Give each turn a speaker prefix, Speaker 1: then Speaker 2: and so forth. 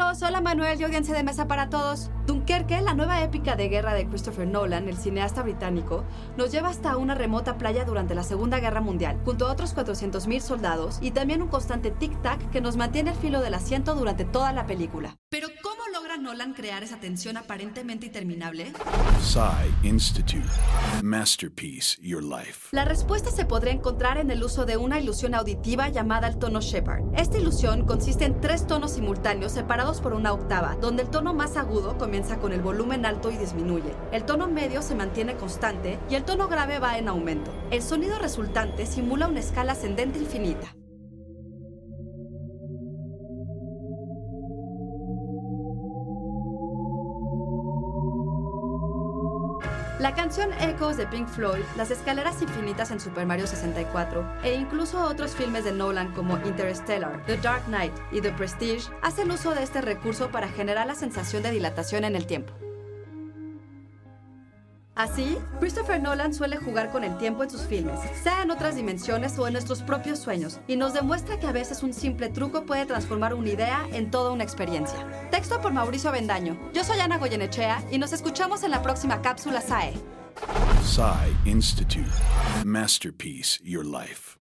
Speaker 1: Hola Manuel audiencia de mesa para todos. Dunkerque, la nueva épica de guerra de Christopher Nolan, el cineasta británico, nos lleva hasta una remota playa durante la Segunda Guerra Mundial, junto a otros 400.000 soldados y también un constante tic-tac que nos mantiene el filo del asiento durante toda la película. Pero ¿cómo logra Nolan crear esa tensión aparentemente interminable?
Speaker 2: Psy Institute. Masterpiece Your Life.
Speaker 1: La respuesta se podría encontrar en el uso de una ilusión auditiva llamada el tono Shepard. Esta ilusión consiste en tres tonos simultáneos separados por una octava, donde el tono más agudo comienza con el volumen alto y disminuye. El tono medio se mantiene constante y el tono grave va en aumento. El sonido resultante simula una escala ascendente infinita. La canción Echoes de Pink Floyd, las escaleras infinitas en Super Mario 64 e incluso otros filmes de Nolan como Interstellar, The Dark Knight y The Prestige hacen uso de este recurso para generar la sensación de dilatación en el tiempo. Así, Christopher Nolan suele jugar con el tiempo en sus filmes, sea en otras dimensiones o en nuestros propios sueños, y nos demuestra que a veces un simple truco puede transformar una idea en toda una experiencia. Texto por Mauricio Bendaño. Yo soy Ana Goyenechea y nos escuchamos en la próxima cápsula SAE.
Speaker 2: Psy Institute. Masterpiece Your Life.